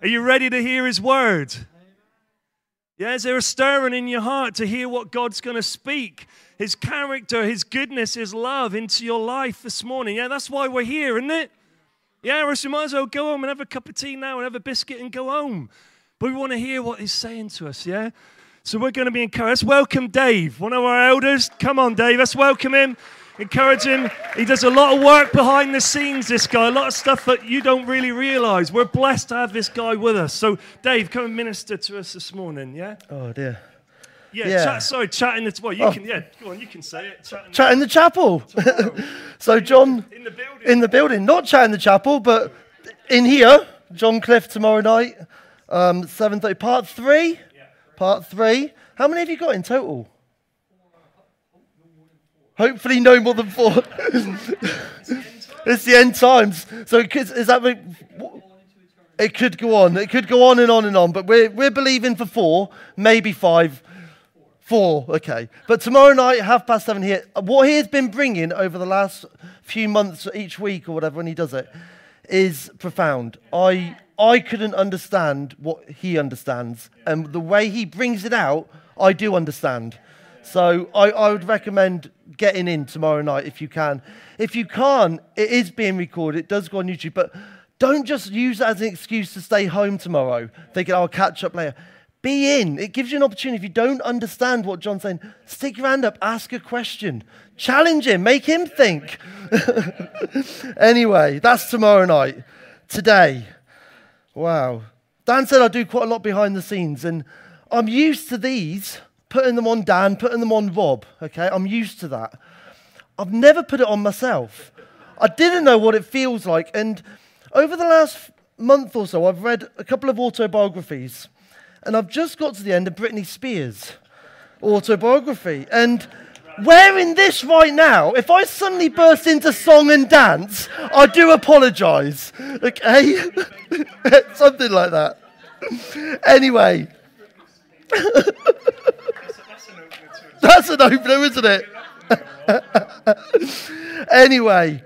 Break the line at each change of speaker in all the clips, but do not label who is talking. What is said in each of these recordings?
Are you ready to hear His word? Yeah, is there a stirring in your heart to hear what God's going to speak? His character, His goodness, His love into your life this morning. Yeah, that's why we're here, isn't it? Yeah, or we might as well go home and have a cup of tea now and have a biscuit and go home. But we want to hear what He's saying to us, yeah? So we're going to be encouraged. Let's welcome Dave, one of our elders. Come on, Dave. Let's welcome him. Encourage him. He does a lot of work behind the scenes, this guy, a lot of stuff that you don't really realize. We're blessed to have this guy with us. So, Dave, come and minister to us this morning, yeah?
Oh, dear.
Yeah,
Yeah.
Chat, sorry, chat in the, well, you
Oh.
can, yeah, go on, you can say it. Chat in,
Chat in the chapel. so, John,
in the building.
in the building, not chat in the chapel, but in here, John Cliff tomorrow night, um, 7.30, part three. Yeah. Part three. How many have you got in total? Hopefully, no more than four. it's the end times. So, it could- is that it could go on? It could go on and on and on. But we're we're believing for four, maybe five. Four, okay. But tomorrow night, half past seven here, what he has been bringing over the last few months, each week or whatever, when he does it, is profound. I, I couldn't understand what he understands. And the way he brings it out, I do understand. So I, I would recommend getting in tomorrow night if you can. If you can't, it is being recorded, it does go on YouTube, but don't just use that as an excuse to stay home tomorrow, thinking, I'll catch up later. Be in. It gives you an opportunity. If you don't understand what John's saying, stick your hand up, ask a question, challenge him, make him think. anyway, that's tomorrow night. Today, wow. Dan said I do quite a lot behind the scenes, and I'm used to these, putting them on Dan, putting them on Rob. Okay, I'm used to that. I've never put it on myself. I didn't know what it feels like, and over the last month or so, I've read a couple of autobiographies, and I've just got to the end of Britney Spears' autobiography, and. Wearing this right now, if I suddenly burst into song and dance, I do apologise. Okay? Something like that. Anyway, that's an opener, isn't it? anyway,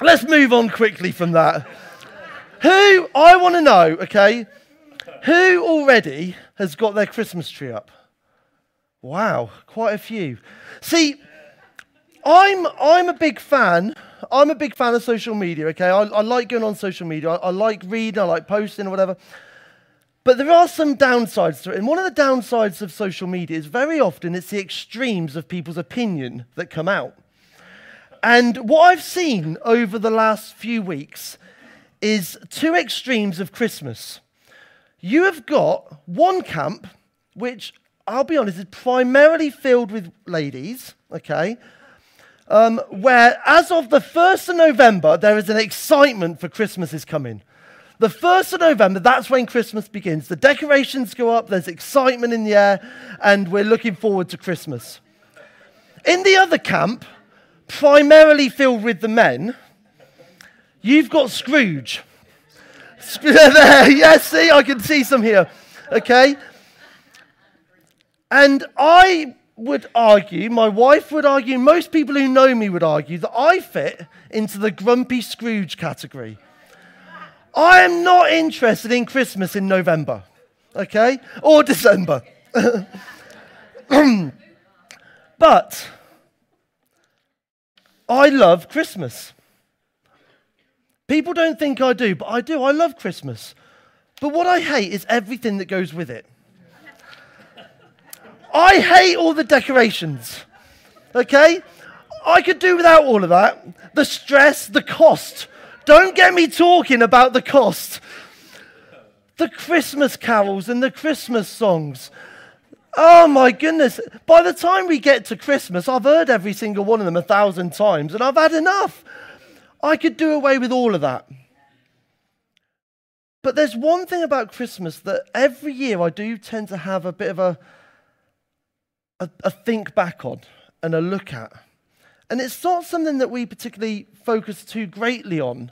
let's move on quickly from that. Who, I want to know, okay, who already has got their Christmas tree up? Wow, quite a few. See, I'm, I'm a big fan. I'm a big fan of social media, okay? I, I like going on social media. I, I like reading, I like posting or whatever. But there are some downsides to it. And one of the downsides of social media is very often it's the extremes of people's opinion that come out. And what I've seen over the last few weeks is two extremes of Christmas. You have got one camp, which I'll be honest, is primarily filled with ladies, okay? Um, where as of the 1st of November, there is an excitement for Christmas is coming. The 1st of November, that's when Christmas begins. The decorations go up, there's excitement in the air, and we're looking forward to Christmas. In the other camp, primarily filled with the men, you've got Scrooge. Sc- there, yes, see, I can see some here. Okay? And I would argue, my wife would argue, most people who know me would argue that I fit into the grumpy Scrooge category. I am not interested in Christmas in November, okay? Or December. but I love Christmas. People don't think I do, but I do. I love Christmas. But what I hate is everything that goes with it. I hate all the decorations. Okay? I could do without all of that. The stress, the cost. Don't get me talking about the cost. The Christmas carols and the Christmas songs. Oh my goodness. By the time we get to Christmas, I've heard every single one of them a thousand times and I've had enough. I could do away with all of that. But there's one thing about Christmas that every year I do tend to have a bit of a, a, a think back on and a look at. And it's not something that we particularly focus too greatly on,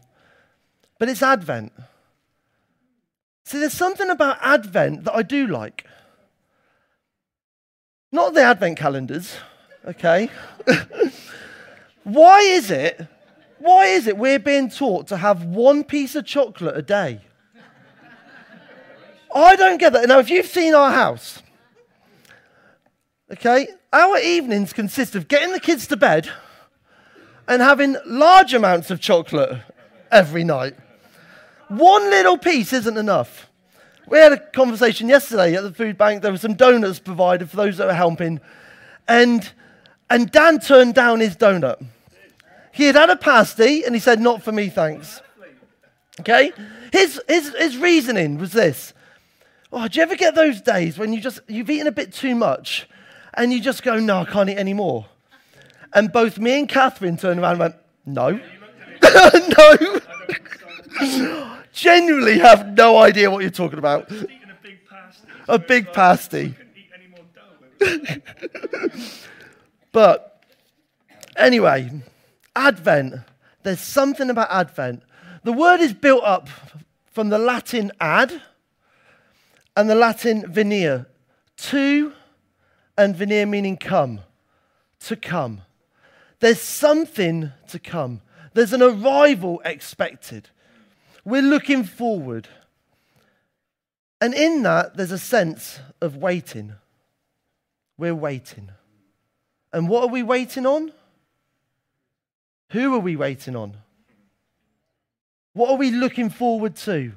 but it's Advent. See, there's something about Advent that I do like. Not the Advent calendars, okay? Why is it Why is it we're being taught to have one piece of chocolate a day? I don't get that. Now, if you've seen our house, okay, our evenings consist of getting the kids to bed and having large amounts of chocolate every night. One little piece isn't enough. We had a conversation yesterday at the food bank. There were some donuts provided for those that were helping. And, and Dan turned down his donut. He had had a pasty and he said, Not for me, thanks. Okay? His, his, his reasoning was this Oh, do you ever get those days when you just, you've eaten a bit too much and you just go, No, I can't eat anymore? And both me and Catherine turned around and went, No. no. Genuinely have no idea what you're talking about. A big pasty. but anyway, Advent. There's something about Advent. The word is built up from the Latin ad and the Latin venire, to, and venire meaning come, to come. There's something to come. There's an arrival expected. We're looking forward. And in that, there's a sense of waiting. We're waiting. And what are we waiting on? Who are we waiting on? What are we looking forward to?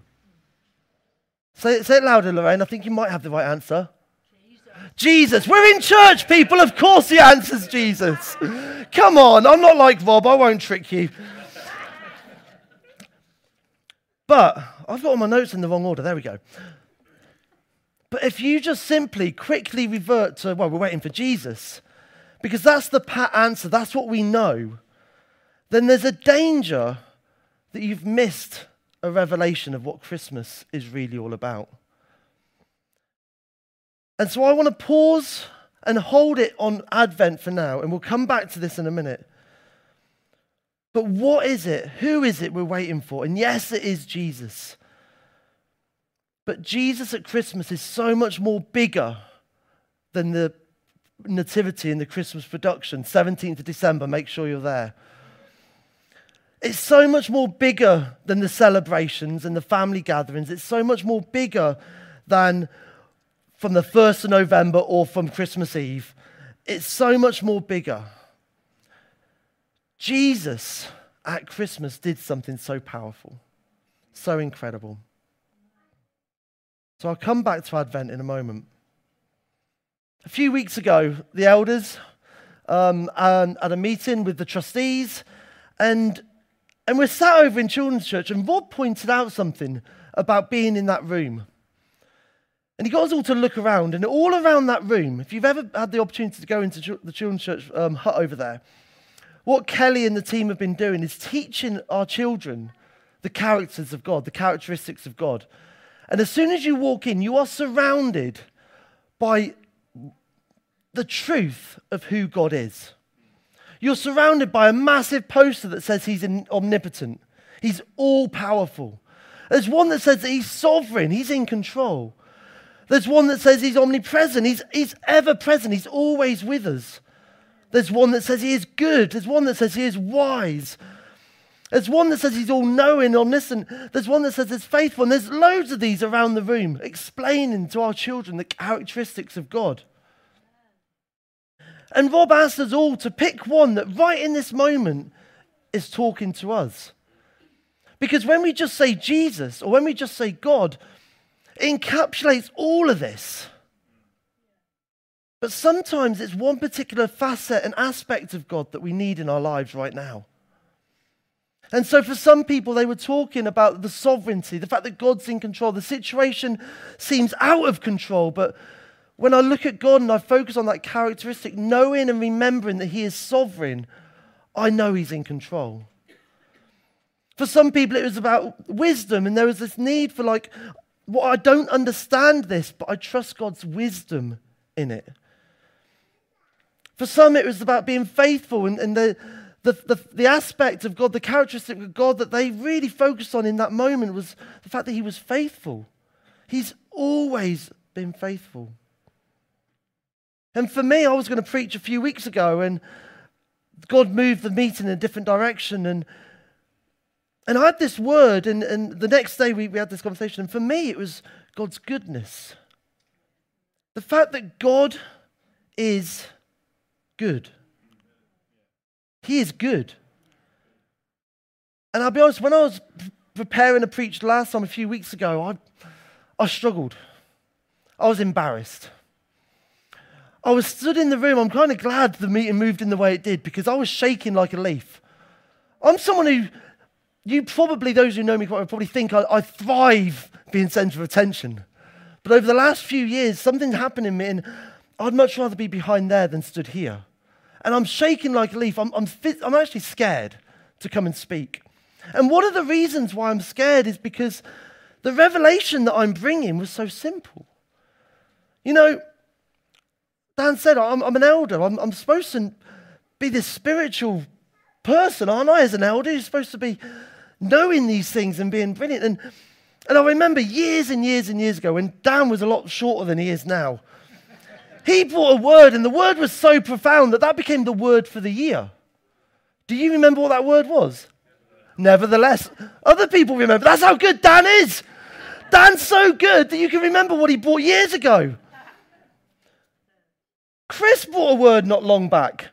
Say, say it louder, Lorraine. I think you might have the right answer. Jesus. We're in church, people. Of course, the answer's Jesus. Come on. I'm not like Rob. I won't trick you. But I've got all my notes in the wrong order. There we go. But if you just simply quickly revert to, well, we're waiting for Jesus, because that's the pat answer, that's what we know, then there's a danger that you've missed a revelation of what Christmas is really all about. And so I want to pause and hold it on Advent for now, and we'll come back to this in a minute. But what is it? Who is it we're waiting for? And yes, it is Jesus. But Jesus at Christmas is so much more bigger than the nativity in the Christmas production. 17th of December, make sure you're there. It's so much more bigger than the celebrations and the family gatherings. It's so much more bigger than from the 1st of November or from Christmas Eve. It's so much more bigger. Jesus at Christmas did something so powerful, so incredible. So I'll come back to Advent in a moment. A few weeks ago, the elders um, had a meeting with the trustees, and, and we're sat over in Children's Church, and Rob pointed out something about being in that room. And he got us all to look around, and all around that room, if you've ever had the opportunity to go into the Children's Church um, hut over there, what Kelly and the team have been doing is teaching our children the characters of God, the characteristics of God. And as soon as you walk in, you are surrounded by the truth of who God is. You're surrounded by a massive poster that says he's omnipotent, he's all powerful. There's one that says that he's sovereign, he's in control. There's one that says he's omnipresent, he's, he's ever present, he's always with us. There's one that says he is good. There's one that says he is wise. There's one that says he's all knowing, omniscient. There's one that says he's faithful. And there's loads of these around the room explaining to our children the characteristics of God. And Rob asked us all to pick one that right in this moment is talking to us. Because when we just say Jesus or when we just say God, it encapsulates all of this. But sometimes it's one particular facet and aspect of God that we need in our lives right now. And so, for some people, they were talking about the sovereignty, the fact that God's in control. The situation seems out of control, but when I look at God and I focus on that characteristic, knowing and remembering that He is sovereign, I know He's in control. For some people, it was about wisdom, and there was this need for, like, well, I don't understand this, but I trust God's wisdom in it. For some, it was about being faithful and, and the, the, the, the, aspect of God, the characteristic of God that they really focused on in that moment was the fact that He was faithful. He's always been faithful. And for me, I was going to preach a few weeks ago, and God moved the meeting in a different direction. And, And I had this word, and, and the next day we, we had this conversation. And for me, it was God's goodness. The fact that God is good. He is good. And I'll be honest, when I was preparing to preach last time a few weeks ago, I, I struggled. I was embarrassed. I was stood in the room. I'm kind of glad the meeting moved in the way it did because I was shaking like a leaf. I'm someone who, you probably, those who know me quite well, probably think I, I thrive being centre of attention. But over the last few years, something's happened in me, and I'd much rather be behind there than stood here. And I'm shaking like a leaf. I'm, I'm, I'm actually scared to come and speak. And one of the reasons why I'm scared is because the revelation that I'm bringing was so simple. You know, Dan said, I'm, I'm an elder. I'm, I'm, supposed to be this spiritual person, aren't I, as an elder? You're supposed to be knowing these things and being brilliant. And, and I remember years and years and years ago when Dan was a lot shorter than he is now, he brought a word, and the word was so profound that that became the word for the year. Do you remember what that word was? Nevertheless, other people remember. That's how good Dan is. Dan's so good that you can remember what he brought years ago. Chris brought a word not long back.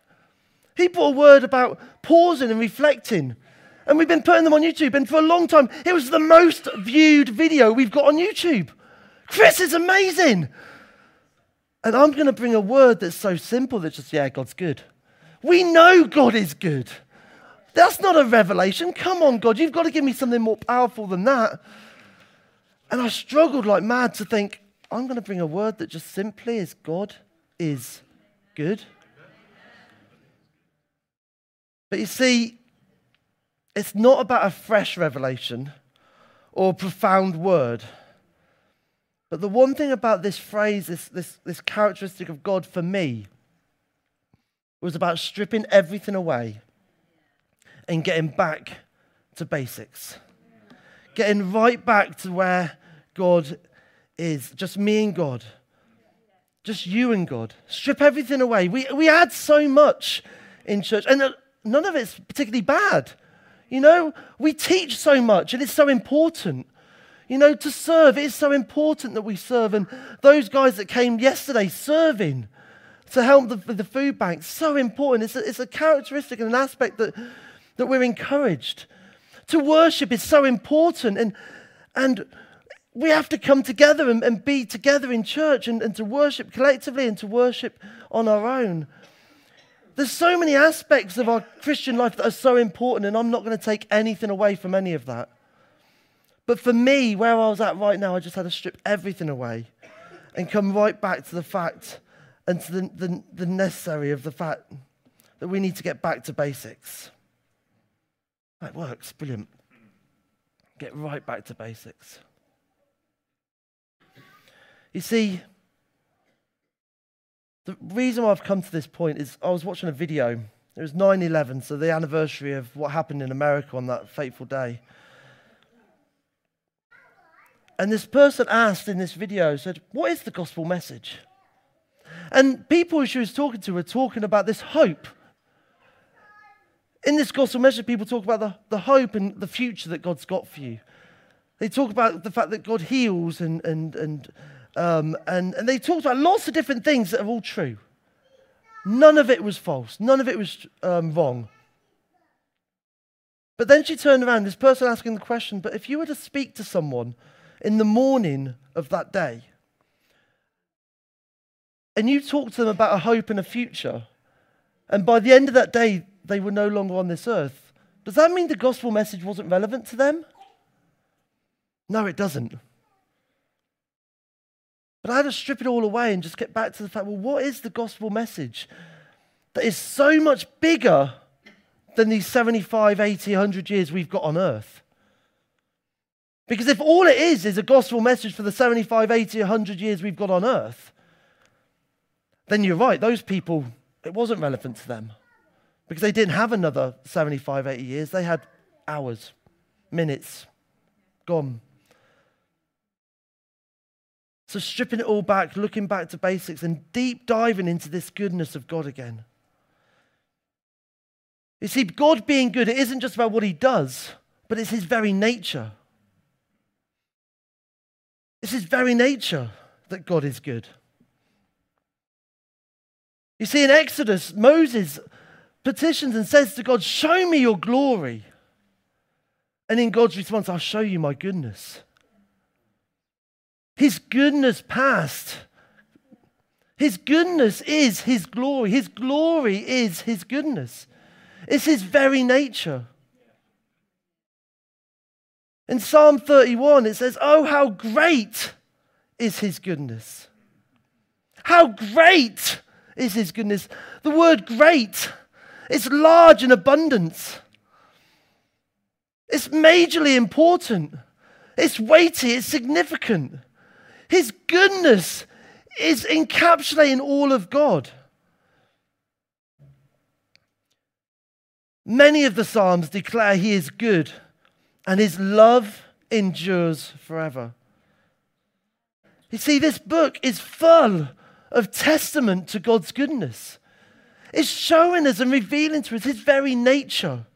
He brought a word about pausing and reflecting. And we've been putting them on YouTube. And for a long time, it was the most viewed video we've got on YouTube. Chris is amazing. And I'm going to bring a word that's so simple that just, yeah, God's good. We know God is good. That's not a revelation. Come on, God, you've got to give me something more powerful than that. And I struggled like mad to think, I'm going to bring a word that just simply is God is good. But you see, it's not about a fresh revelation or a profound word. But the one thing about this phrase, this, this, this characteristic of God for me, was about stripping everything away and getting back to basics. Getting right back to where God is, just me and God. Just you and God. Strip everything away. We, we add so much in church, and uh, none of it's particularly bad. You know, we teach so much, and it's so important. You know, to serve, it is so important that we serve. And those guys that came yesterday serving to help the, the food bank, so important. It's a, it's a characteristic and an aspect that, that we're encouraged. To worship is so important. And, and we have to come together and, and be together in church and, and to worship collectively and to worship on our own. There's so many aspects of our Christian life that are so important, and I'm not going to take anything away from any of that. But for me, where I was at right now, I just had to strip everything away and come right back to the fact and to the, the, the necessary of the fact that we need to get back to basics. That works, brilliant. Get right back to basics. You see, the reason why I've come to this point is I was watching a video. It was 9 11, so the anniversary of what happened in America on that fateful day. And this person asked in this video, said, What is the gospel message? And people she was talking to were talking about this hope. In this gospel message, people talk about the, the hope and the future that God's got for you. They talk about the fact that God heals and, and, and um, and, and they talked about lots of different things that are all true. None of it was false, none of it was um, wrong. But then she turned around, this person asking the question, but if you were to speak to someone in the morning of that day, and you talk to them about a hope and a future, and by the end of that day, they were no longer on this earth, does that mean the gospel message wasn't relevant to them? No, it doesn't. But I had to strip it all away and just get back to the fact well, what is the gospel message that is so much bigger than these 75, 80, 100 years we've got on earth? Because if all it is is a gospel message for the 75, 80, 100 years we've got on earth, then you're right. Those people, it wasn't relevant to them because they didn't have another 75, 80 years. They had hours, minutes, gone. So, stripping it all back, looking back to basics, and deep diving into this goodness of God again. You see, God being good, it isn't just about what He does, but it's his very nature. It's his very nature that God is good. You see, in Exodus, Moses petitions and says to God, Show me your glory. And in God's response, I'll show you my goodness. His goodness past. His goodness is His glory. His glory is His goodness. It's His very nature. In Psalm 31, it says, Oh, how great is His goodness! How great is His goodness! The word great, it's large in abundance. It's majorly important. It's weighty. It's significant. His goodness is encapsulating all of God. Many of the Psalms declare He is good and His love endures forever. You see, this book is full of testament to God's goodness. It's showing us and revealing to us His very nature.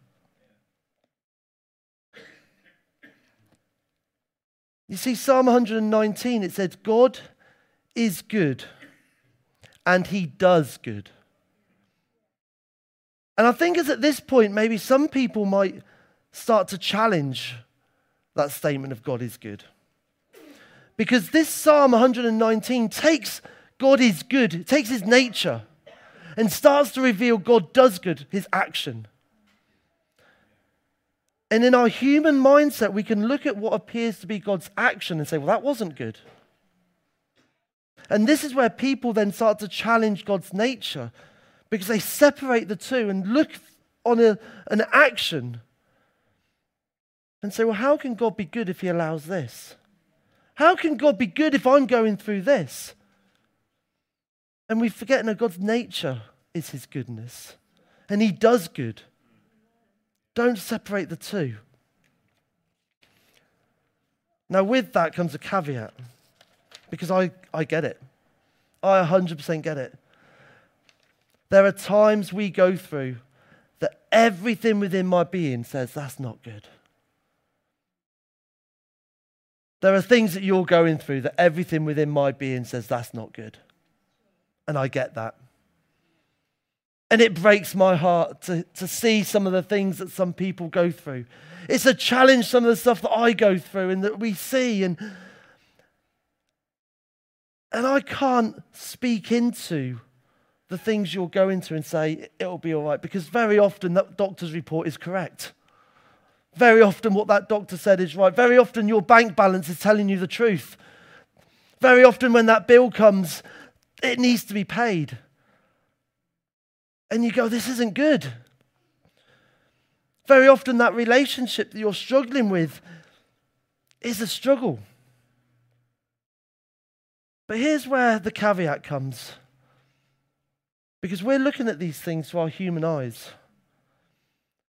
You see, Psalm 119, it says, God is good and he does good. And I think it's at this point, maybe some people might start to challenge that statement of God is good. Because this Psalm 119 takes God is good, takes his nature, and starts to reveal God does good, his action. And in our human mindset, we can look at what appears to be God's action and say, well, that wasn't good. And this is where people then start to challenge God's nature because they separate the two and look on a, an action and say, well, how can God be good if he allows this? How can God be good if I'm going through this? And we forget that God's nature is his goodness, and he does good. Don't separate the two. Now, with that comes a caveat, because I, I get it. I 100% get it. There are times we go through that everything within my being says, that's not good. There are things that you're going through that everything within my being says, that's not good. And I get that. And it breaks my heart to, to see some of the things that some people go through. It's a challenge, some of the stuff that I go through and that we see. And, and I can't speak into the things you're going through and say it'll be all right because very often that doctor's report is correct. Very often, what that doctor said is right. Very often, your bank balance is telling you the truth. Very often, when that bill comes, it needs to be paid and you go, This isn't good. Very often, that relationship that you're struggling with is a struggle. But here's where the caveat comes because we're looking at these things through our human eyes.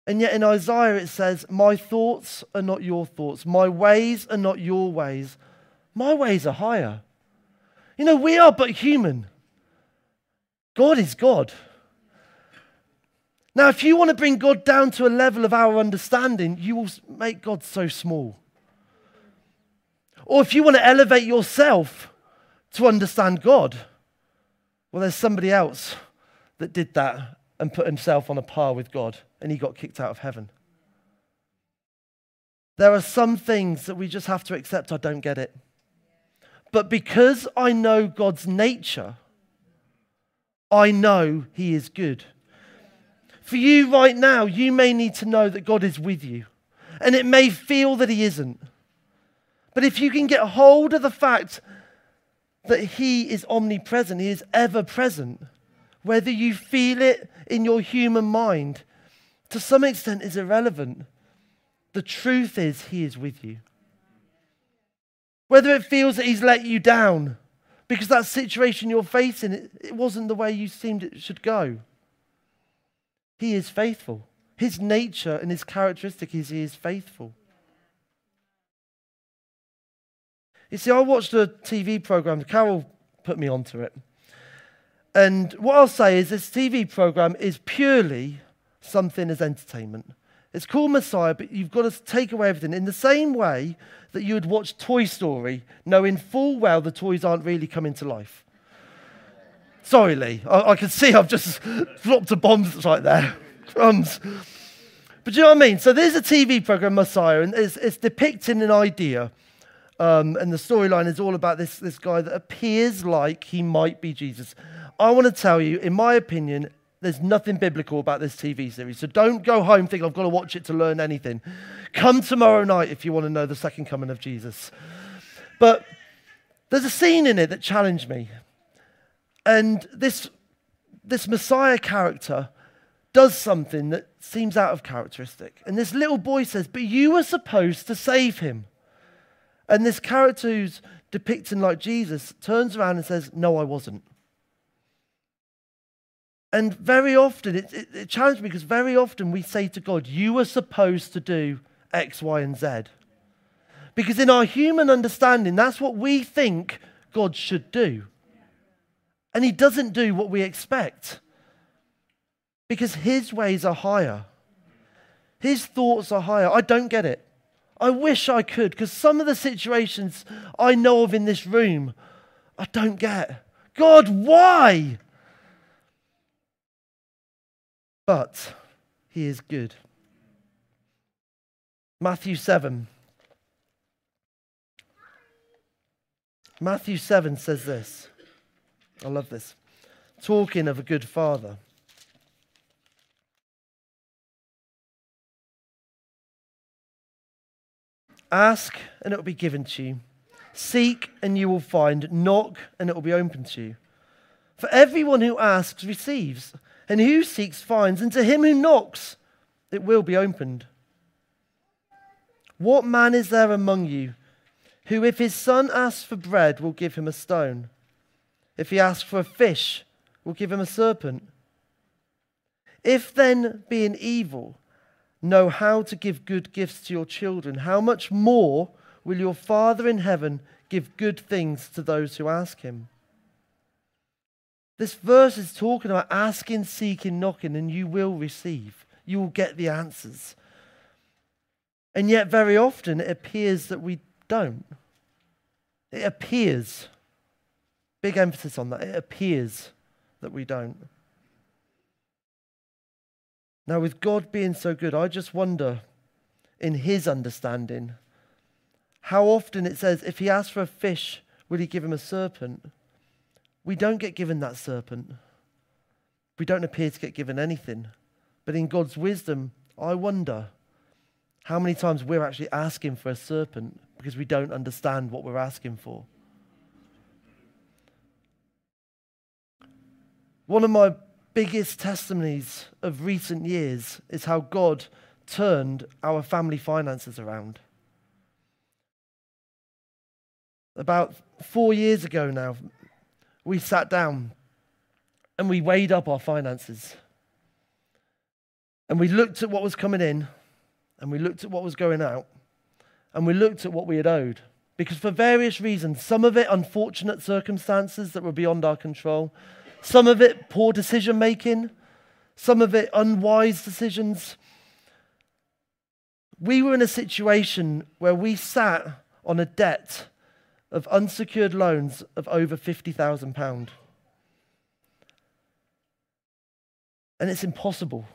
And yet in Isaiah it says, My thoughts are not your thoughts, my ways are not your ways, my ways are higher. You know, we are but human. God is God. Now, if you want to bring God down to a level of our understanding, you will make God so small. Or if you want to elevate yourself to understand God, well, there's somebody else that did that and put himself on a par with God, and he got kicked out of heaven. There are some things that we just have to accept I don't get it. But because I know God's nature, I know he is good. For you right now, you may need to know that God is with you. And it may feel that He isn't. But if you can get hold of the fact that He is omnipresent, He is ever present, whether you feel it in your human mind, to some extent is irrelevant. The truth is, He is with you. Whether it feels that He's let you down because that situation you're facing, it, it wasn't the way you seemed it should go. He is faithful. His nature and his characteristic is he is faithful. You see, I watched a TV program, Carol put me onto it. And what I'll say is this TV program is purely something as entertainment. It's called Messiah, but you've got to take away everything. In the same way that you would watch Toy Story, knowing full well the toys aren't really coming to life. Sorry, Lee. I, I can see I've just dropped a bomb right there. Crumbs. But do you know what I mean? So there's a TV program, Messiah, and it's, it's depicting an idea. Um, and the storyline is all about this, this guy that appears like he might be Jesus. I want to tell you, in my opinion, there's nothing biblical about this TV series. So don't go home thinking I've got to watch it to learn anything. Come tomorrow night if you want to know the second coming of Jesus. But there's a scene in it that challenged me. And this, this Messiah character does something that seems out of characteristic. And this little boy says, But you were supposed to save him. And this character who's depicting like Jesus turns around and says, No, I wasn't. And very often, it, it, it challenged me because very often we say to God, You were supposed to do X, Y, and Z. Because in our human understanding, that's what we think God should do. And He doesn't do what we expect because His ways are higher, His thoughts are higher. I don't get it. I wish I could because some of the situations I know of in this room, I don't get. God, why? but he is good. Matthew 7. Matthew 7 says this. I love this. Talking of a good father. Ask and it will be given to you. Seek and you will find. Knock and it will be opened to you. For everyone who asks receives and who seeks finds, and to him who knocks, it will be opened. What man is there among you who, if his son asks for bread, will give him a stone? If he asks for a fish, will give him a serpent? If then, being evil, know how to give good gifts to your children, how much more will your Father in heaven give good things to those who ask him? This verse is talking about asking, seeking, knocking, and you will receive. You will get the answers. And yet, very often, it appears that we don't. It appears. Big emphasis on that. It appears that we don't. Now, with God being so good, I just wonder, in His understanding, how often it says, if He asks for a fish, will He give him a serpent? We don't get given that serpent. We don't appear to get given anything. But in God's wisdom, I wonder how many times we're actually asking for a serpent because we don't understand what we're asking for. One of my biggest testimonies of recent years is how God turned our family finances around. About four years ago now, we sat down and we weighed up our finances. And we looked at what was coming in and we looked at what was going out and we looked at what we had owed. Because for various reasons, some of it unfortunate circumstances that were beyond our control, some of it poor decision making, some of it unwise decisions. We were in a situation where we sat on a debt of unsecured loans of over £50,000. And it's impossible.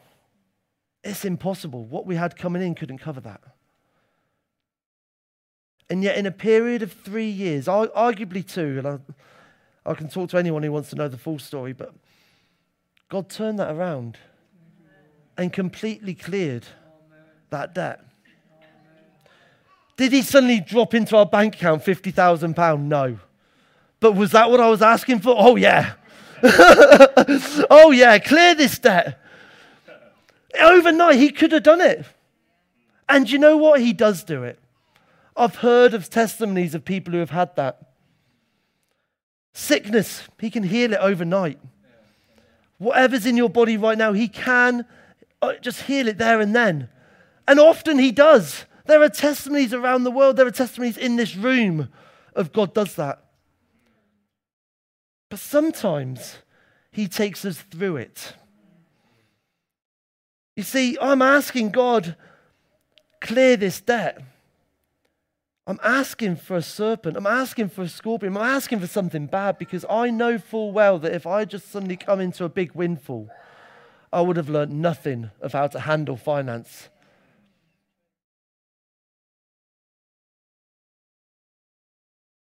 It's impossible. What we had coming in couldn't cover that. And yet, in a period of three years, arguably two, and I, I can talk to anyone who wants to know the full story, but God turned that around and completely cleared that debt. Did he suddenly drop into our bank account £50,000? No. But was that what I was asking for? Oh, yeah. oh, yeah, clear this debt. Overnight, he could have done it. And you know what? He does do it. I've heard of testimonies of people who have had that. Sickness, he can heal it overnight. Whatever's in your body right now, he can uh, just heal it there and then. And often he does. There are testimonies around the world, there are testimonies in this room of God does that. But sometimes He takes us through it. You see, I'm asking God, clear this debt. I'm asking for a serpent. I'm asking for a scorpion. I'm asking for something bad because I know full well that if I just suddenly come into a big windfall, I would have learned nothing of how to handle finance.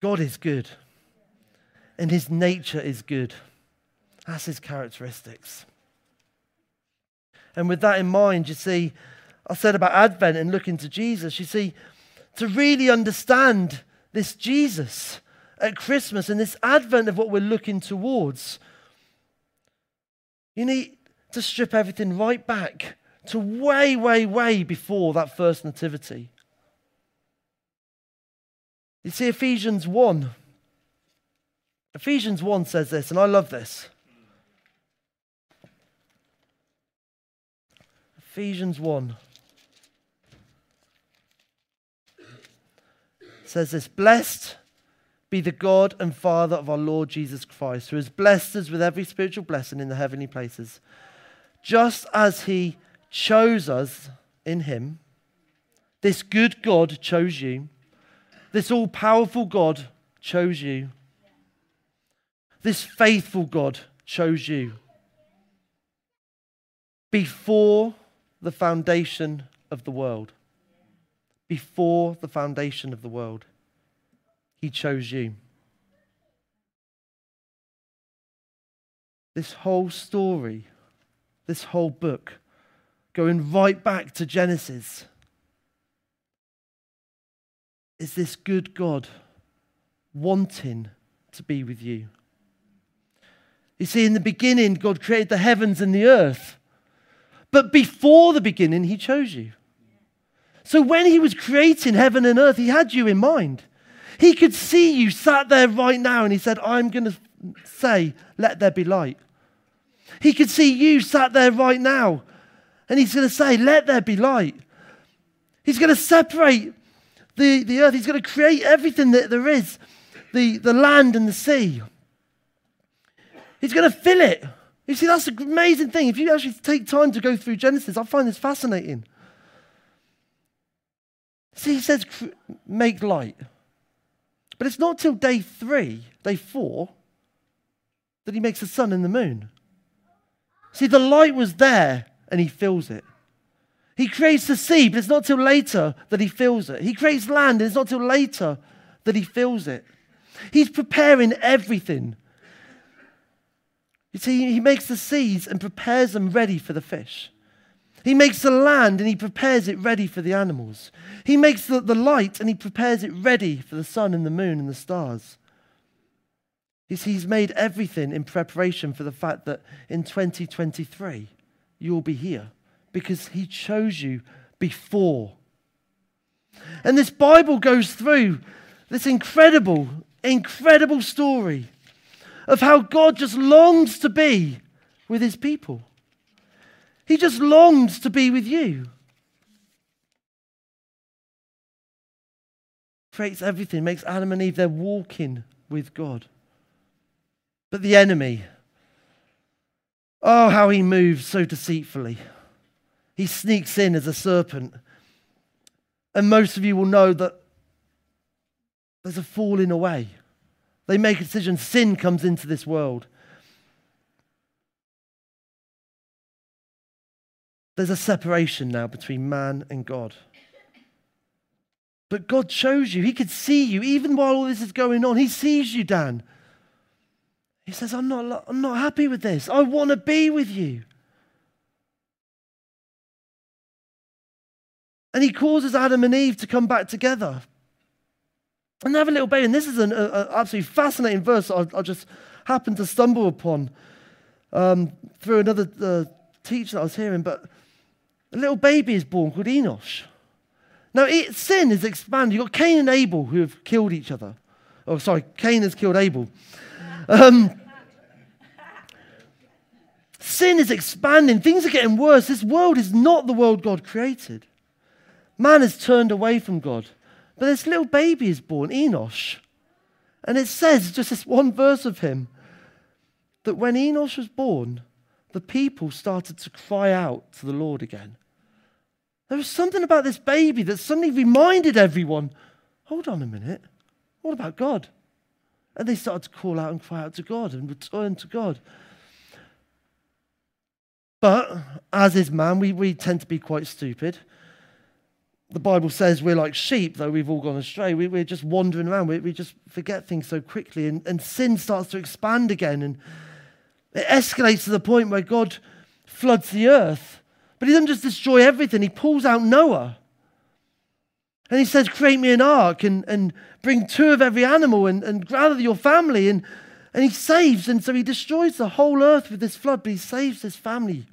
God is good, and his nature is good. That's his characteristics. And with that in mind, you see, I said about Advent and looking to Jesus, you see, to really understand this Jesus at Christmas and this Advent of what we're looking towards, you need to strip everything right back to way, way, way before that first nativity. You see, Ephesians 1. Ephesians 1 says this, and I love this. Ephesians 1 says this Blessed be the God and Father of our Lord Jesus Christ, who has blessed us with every spiritual blessing in the heavenly places, just as he chose us in him. This good God chose you this all powerful God chose you. This faithful God chose you before the foundation of the world. Before the foundation of the world, He chose you. This whole story, this whole book, going right back to Genesis is this good God wanting to be with you. You see, in the beginning, God created the heavens and the earth. But before the beginning, He chose you. So when He was creating heaven and earth, He had you in mind. He could see you sat there right now and He said, I'm going to say, Let there be light. He could see you sat there right now and He's going to say, Let there be light. He's going to separate the, the earth. He's going to create everything that there is the, the land and the sea. He's going to fill it. You see, that's an amazing thing. If you actually take time to go through Genesis, I find this fascinating. See, he says, make light. But it's not till day three, day four, that he makes the sun and the moon. See, the light was there and he fills it. He creates the sea, but it's not till later that he fills it. He creates land, and it's not till later that he fills it. He's preparing everything. You see, he makes the seas and prepares them ready for the fish. He makes the land and he prepares it ready for the animals. He makes the, the light and he prepares it ready for the sun and the moon and the stars. See, he's made everything in preparation for the fact that in 2023, you'll be here because he chose you before. And this Bible goes through this incredible, incredible story of how God just longs to be with his people. He just longs to be with you. Creates everything, makes Adam and Eve, they're walking with God. But the enemy, oh, how he moves so deceitfully. He sneaks in as a serpent. And most of you will know that there's a falling away. They make a decision, sin comes into this world. There's a separation now between man and God. But God chose you. He could see you. Even while all this is going on, He sees you, Dan. He says, I'm not, I'm not happy with this. I want to be with you. And he causes Adam and Eve to come back together and have a little baby. And this is an a, a absolutely fascinating verse I, I, just happened to stumble upon um, through another uh, I was hearing. But a little baby is born called Enosh. Now, it, sin is expanded. You've got Cain and Abel who have killed each other. Oh, sorry, Cain has killed Abel. Um, sin is expanding. Things are getting worse. This world is not the world God created. Man has turned away from God. But this little baby is born, Enosh. And it says, just this one verse of him, that when Enosh was born, the people started to cry out to the Lord again. There was something about this baby that suddenly reminded everyone hold on a minute, what about God? And they started to call out and cry out to God and return to God. But as is man, we, we tend to be quite stupid. The Bible says we're like sheep, though we've all gone astray. We, we're just wandering around. We, we just forget things so quickly. And, and sin starts to expand again. And it escalates to the point where God floods the earth. But he doesn't just destroy everything, he pulls out Noah. And he says, Create me an ark and, and bring two of every animal and, and gather your family. And, and he saves. And so he destroys the whole earth with this flood, but he saves his family.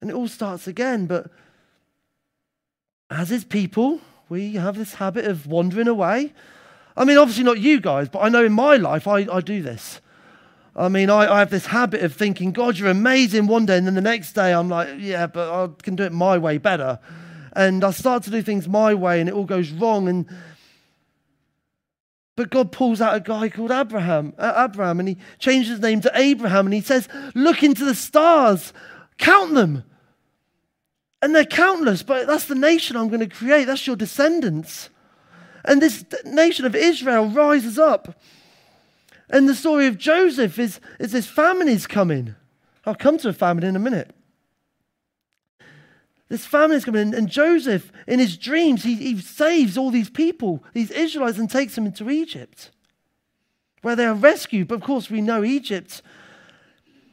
And it all starts again. But as his people, we have this habit of wandering away. I mean, obviously not you guys, but I know in my life I, I do this. I mean, I, I have this habit of thinking, God, you're amazing one day, and then the next day I'm like, yeah, but I can do it my way better and I start to do things my way and it all goes wrong. And but God pulls out a guy called Abram, uh, Abram, and he changes his name to Abraham, and he says, "Look into the stars, count them." And they're countless, but that's the nation I'm going to create. That's your descendants. And this nation of Israel rises up. And the story of Joseph is, is this famine is coming. I'll come to a famine in a minute. This famine is coming, and Joseph, in his dreams, he, he saves all these people, these Israelites, and takes them into Egypt, where they are rescued. But of course, we know Egypt,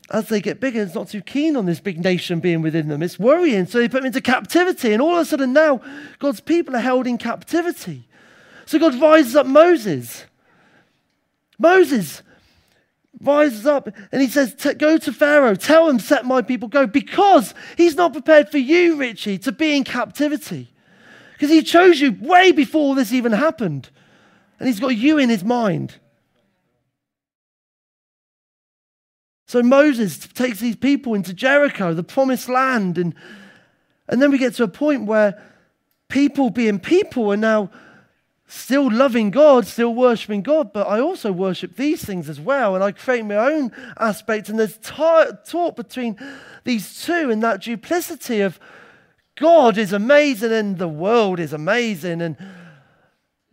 as they get bigger, is not too keen on this big nation being within them. It's worrying, so they put them into captivity, and all of a sudden now, God's people are held in captivity. So God rises up Moses. Moses rises up and he says, Go to Pharaoh, tell him, set my people go, because he's not prepared for you, Richie, to be in captivity. Because he chose you way before this even happened. And he's got you in his mind. So Moses takes these people into Jericho, the promised land. And, and then we get to a point where people being people are now still loving God, still worshiping God, but I also worship these things as well. And I create my own aspects. And there's talk between these two and that duplicity of God is amazing and the world is amazing. And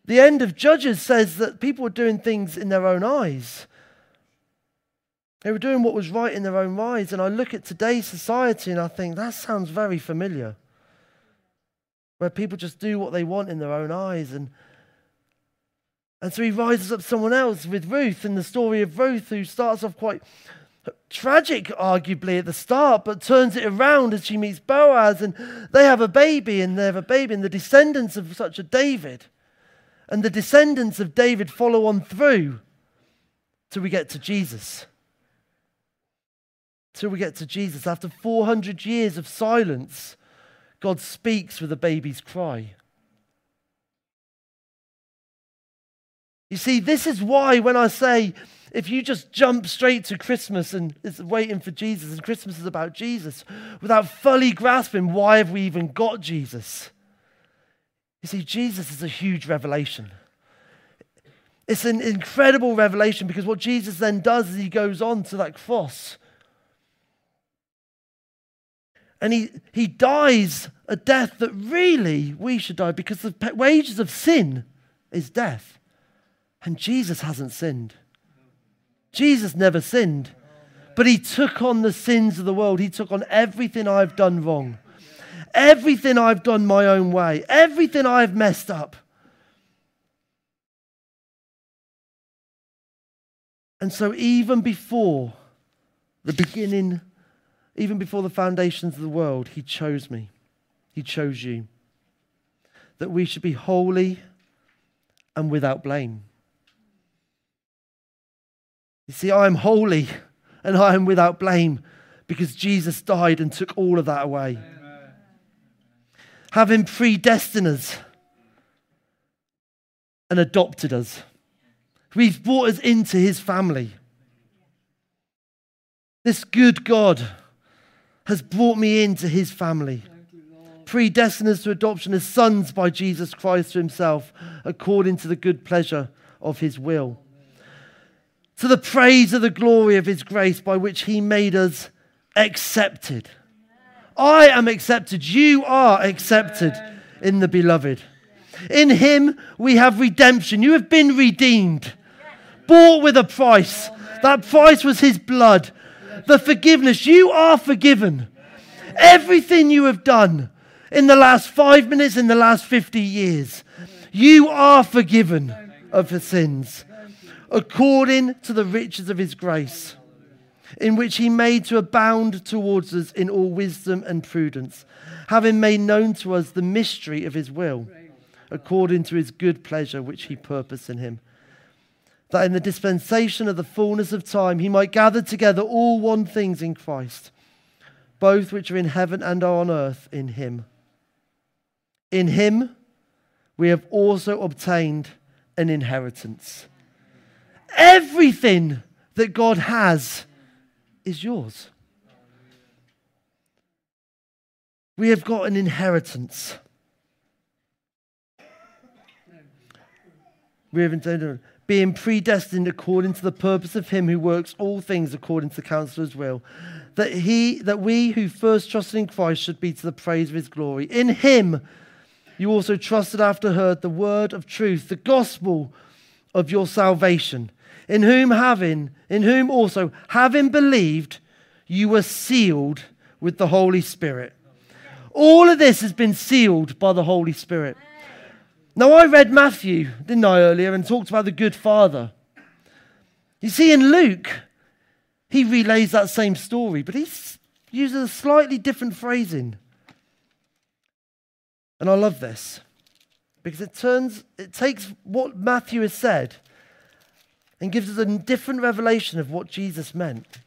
the end of Judges says that people were doing things in their own eyes. They were doing what was right in their own eyes. And I look at today's society and I think that sounds very familiar. Where people just do what they want in their own eyes. And and so he rises up someone else with Ruth in the story of Ruth, who starts off quite tragic, arguably, at the start, but turns it around as she meets Boaz, and they have a baby, and they have a baby, and the descendants of such a David. And the descendants of David follow on through till we get to Jesus. Till we get to Jesus. After 400 years of silence, God speaks with a baby's cry. You see, this is why when I say if you just jump straight to Christmas and it's waiting for Jesus and Christmas is about Jesus without fully grasping why have we even got Jesus? You see, Jesus is a huge revelation. It's an incredible revelation because what Jesus then does is he goes on to that cross. And he, he dies a death that really we should die because the wages of sin is death. And Jesus hasn't sinned. Jesus never sinned. But he took on the sins of the world. He took on everything I've done wrong, everything I've done my own way, everything I've messed up. And so, even before the beginning, even before the foundations of the world, he chose me. He chose you. That we should be holy and without blame. You see, I am holy and I am without blame because Jesus died and took all of that away. Amen. Having predestined us and adopted us, He's brought us into his family. This good God has brought me into his family. Predestined us to adoption as sons by Jesus Christ to himself, according to the good pleasure of his will to the praise of the glory of his grace by which he made us accepted. I am accepted. You are accepted in the beloved. In him we have redemption. You have been redeemed, bought with a price. That price was his blood. The forgiveness. You are forgiven. Everything you have done in the last five minutes, in the last 50 years, you are forgiven of your sins according to the riches of his grace, in which he made to abound towards us in all wisdom and prudence, having made known to us the mystery of his will, according to his good pleasure which he purposed in him. That in the dispensation of the fullness of time he might gather together all one things in Christ, both which are in heaven and are on earth in him. In him we have also obtained an inheritance Everything that God has is yours. We have got an inheritance. We have being predestined according to the purpose of him who works all things according to the counsel of his will that he that we who first trusted in Christ should be to the praise of his glory in him you also trusted after heard the word of truth the gospel of your salvation in whom having, in whom also having believed, you were sealed with the Holy Spirit. All of this has been sealed by the Holy Spirit. Now, I read Matthew, didn't I, earlier, and talked about the good father. You see, in Luke, he relays that same story, but he uses a slightly different phrasing. And I love this because it turns, it takes what Matthew has said and gives us a different revelation of what Jesus meant.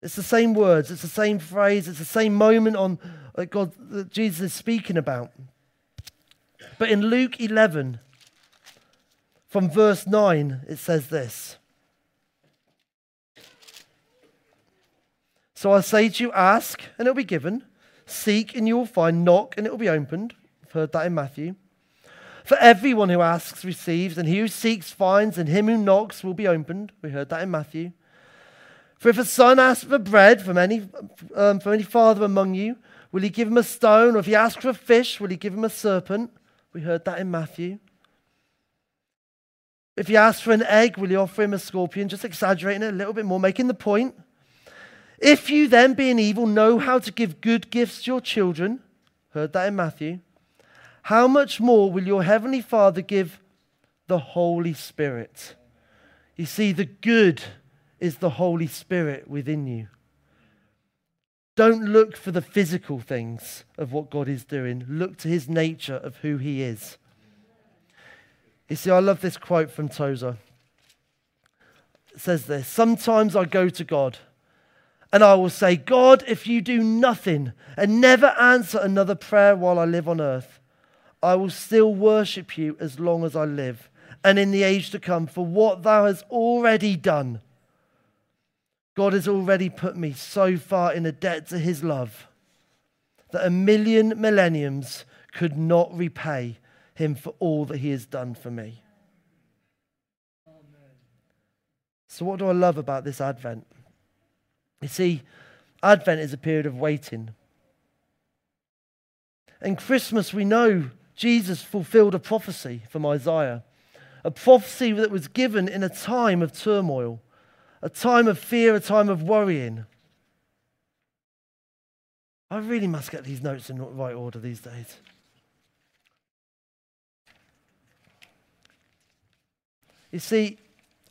It's the same words, it's the same phrase, it's the same moment on that God that Jesus is speaking about. But in Luke 11, from verse 9, it says this. So I say to you, ask and it'll be given, seek and you will find, knock and it will be opened. I've heard that in Matthew. For everyone who asks receives, and he who seeks finds, and him who knocks will be opened. We heard that in Matthew. For if a son asks for bread from any, um, from any father among you, will he give him a stone? Or if he asks for a fish, will he give him a serpent? We heard that in Matthew. If he asks for an egg, will he offer him a scorpion? Just exaggerating it a little bit more, making the point. If you then, being evil, know how to give good gifts to your children, heard that in Matthew how much more will your heavenly Father give the Holy Spirit? You see, the good is the Holy Spirit within you. Don't look for the physical things of what God is doing. Look to his nature of who he is. You see, I love this quote from Tozer. It says this Sometimes I go to God and I will say, God, if you do nothing and never answer another prayer while I live on earth, I will still worship you as long as I live, and in the age to come, for what thou hast already done. God has already put me so far in a debt to his love that a million millenniums could not repay him for all that he has done for me. So, what do I love about this Advent? You see, Advent is a period of waiting. And Christmas, we know, Jesus fulfilled a prophecy from Isaiah, a prophecy that was given in a time of turmoil, a time of fear, a time of worrying. I really must get these notes in the right order these days. You see,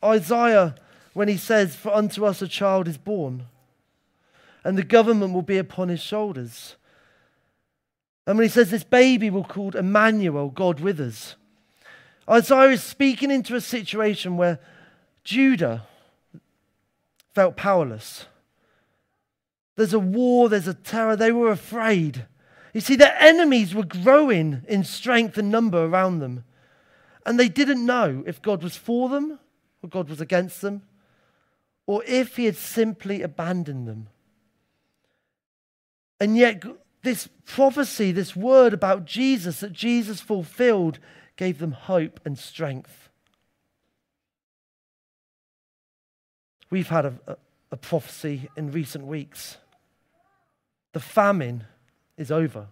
Isaiah, when he says, For unto us a child is born, and the government will be upon his shoulders. And when he says this baby will called Emmanuel, God with us. Isaiah is speaking into a situation where Judah felt powerless. There's a war, there's a terror, they were afraid. You see, their enemies were growing in strength and number around them. And they didn't know if God was for them or God was against them, or if he had simply abandoned them. And yet, this prophecy, this word about Jesus that Jesus fulfilled, gave them hope and strength. We've had a, a, a prophecy in recent weeks The famine is over.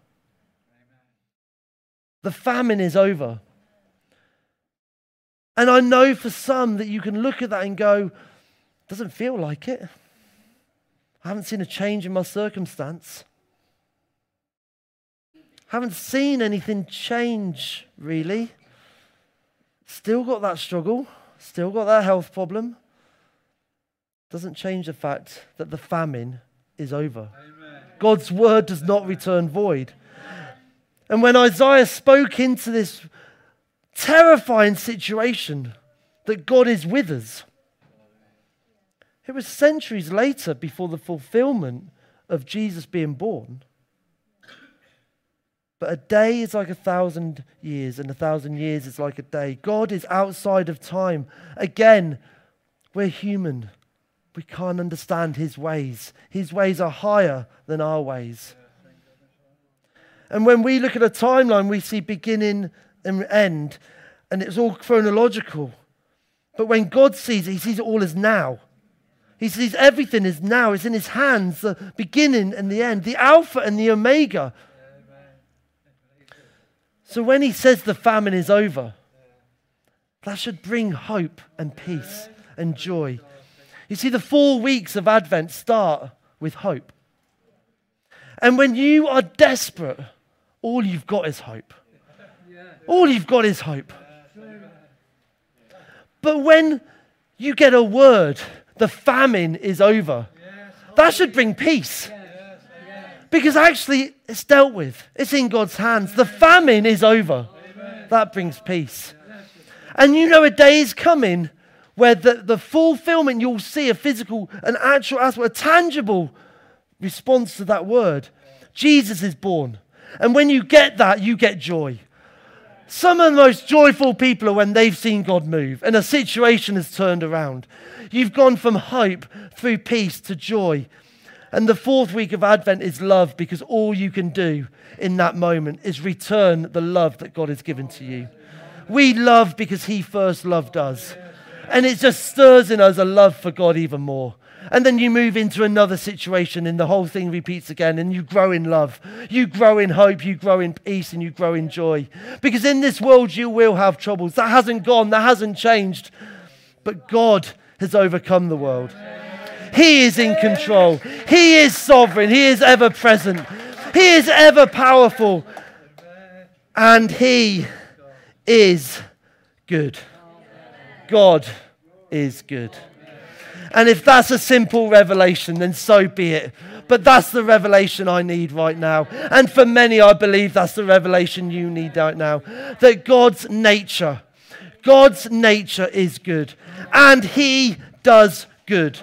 The famine is over. And I know for some that you can look at that and go, doesn't feel like it. I haven't seen a change in my circumstance. Haven't seen anything change, really. Still got that struggle, still got that health problem. Doesn't change the fact that the famine is over. Amen. God's word does not return void. And when Isaiah spoke into this terrifying situation that God is with us, it was centuries later before the fulfillment of Jesus being born. But a day is like a thousand years, and a thousand years is like a day. God is outside of time. Again, we're human. We can't understand his ways. His ways are higher than our ways. And when we look at a timeline, we see beginning and end, and it's all chronological. But when God sees it, he sees it all as now. He sees everything is now. It's in his hands, the beginning and the end, the Alpha and the Omega. So when he says the famine is over, that should bring hope and peace and joy. You see, the four weeks of Advent start with hope. And when you are desperate, all you've got is hope. All you've got is hope. But when you get a word, the famine is over, that should bring peace. Because actually, it's dealt with, it's in God's hands. The famine is over. That brings peace. And you know, a day is coming where the, the fulfillment, you'll see a physical, an actual aspect, a tangible response to that word. Jesus is born. And when you get that, you get joy. Some of the most joyful people are when they've seen God move and a situation has turned around. You've gone from hope through peace to joy. And the fourth week of Advent is love because all you can do in that moment is return the love that God has given to you. We love because He first loved us. And it just stirs in us a love for God even more. And then you move into another situation, and the whole thing repeats again, and you grow in love. You grow in hope, you grow in peace, and you grow in joy. Because in this world, you will have troubles. That hasn't gone, that hasn't changed. But God has overcome the world. He is in control. He is sovereign. He is ever present. He is ever powerful. And He is good. God is good. And if that's a simple revelation, then so be it. But that's the revelation I need right now. And for many, I believe that's the revelation you need right now. That God's nature, God's nature is good. And He does good.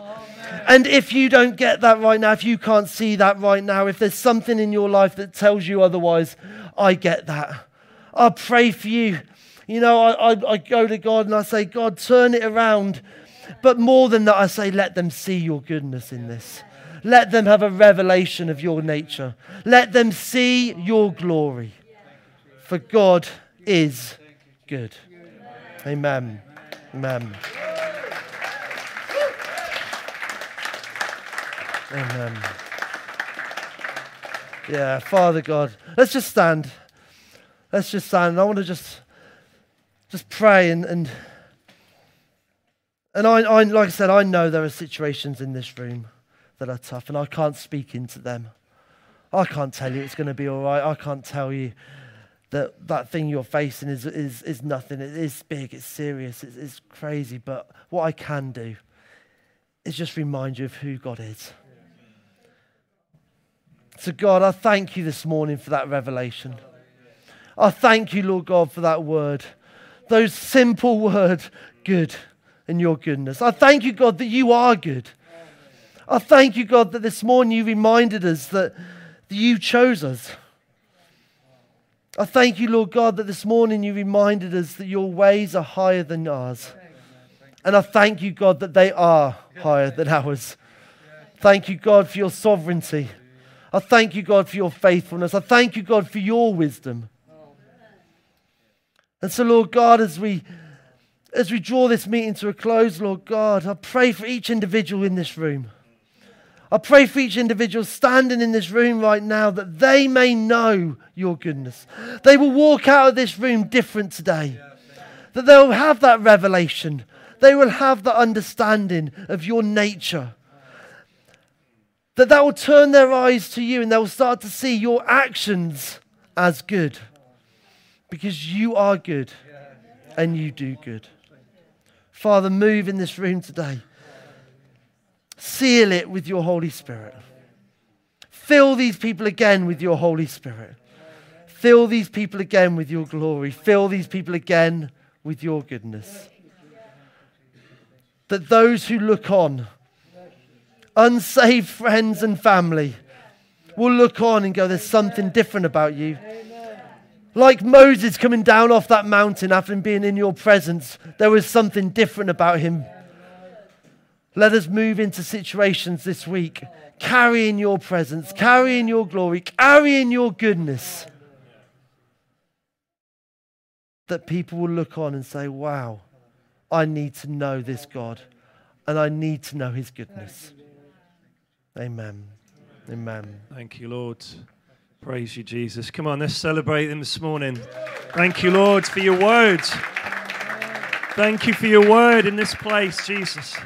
And if you don't get that right now, if you can't see that right now, if there's something in your life that tells you otherwise, I get that. I pray for you. You know, I, I, I go to God and I say, God, turn it around. But more than that, I say, let them see your goodness in this. Let them have a revelation of your nature. Let them see your glory. For God is good. Amen. Amen. Amen. Yeah, Father God. Let's just stand. Let's just stand. I want to just just pray and and and I, I like I said, I know there are situations in this room that are tough, and I can't speak into them. I can't tell you it's going to be all right. I can't tell you that that thing you're facing is, is, is nothing. It is big, it's serious, it's, it's crazy. But what I can do is just remind you of who God is. So, God, I thank you this morning for that revelation. I thank you, Lord God, for that word. Those simple words, good, and your goodness. I thank you, God, that you are good. I thank you, God, that this morning you reminded us that, that you chose us. I thank you, Lord God, that this morning you reminded us that your ways are higher than ours. And I thank you, God, that they are higher than ours. Thank you, God, for your sovereignty. I thank you, God, for your faithfulness. I thank you, God, for your wisdom. And so, Lord God, as we as we draw this meeting to a close, Lord God, I pray for each individual in this room. I pray for each individual standing in this room right now that they may know your goodness. They will walk out of this room different today. That they'll have that revelation. They will have that understanding of your nature. That that will turn their eyes to you and they'll start to see your actions as good. Because you are good and you do good. Father, move in this room today. Seal it with your Holy Spirit. Fill these people again with your Holy Spirit. Fill these people again with your glory. Fill these people again with your goodness. That those who look on, unsaved friends and family, will look on and go, There's something different about you. Like Moses coming down off that mountain after being in your presence, there was something different about him. Let us move into situations this week, carrying your presence, carrying your glory, carrying your goodness. That people will look on and say, Wow, I need to know this God, and I need to know his goodness. Amen. Amen.
Thank you, Lord. Praise you, Jesus. Come on, let's celebrate him this morning. Thank you, Lord, for your word. Thank you for your word in this place, Jesus.